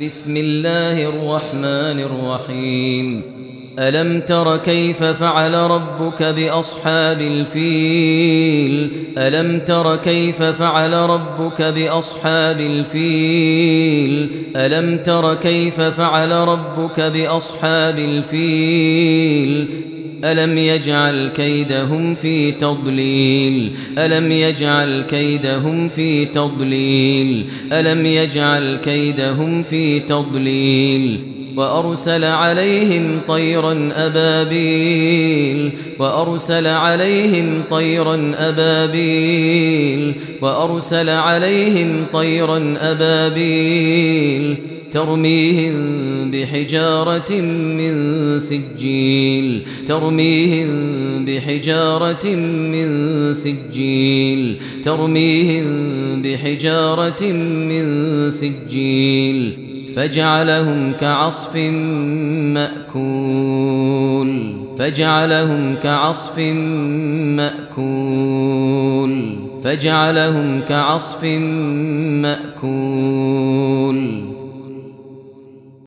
بسم الله الرحمن الرحيم ألم تر كيف فعل ربك بأصحاب الفيل ألم تر كيف فعل ربك بأصحاب الفيل ألم تر كيف فعل ربك بأصحاب الفيل ألم يجعل كيدهم في تضليل؟ ألم يجعل كيدهم في تضليل؟ ألم يجعل كيدهم في تضليل؟ وأرسل عليهم طيرا أبابيل. وأرسل عليهم طيرا أبابيل. وأرسل عليهم طيرا أبابيل. ترميهم بحجارة من سجيل. ترميهم بحجارة من سجيل. ترميهم بحجارة من سجيل. فجعلهم كعصف مأكول. فجعلهم كعصف مأكول. فجعلهم كعصف مأكول.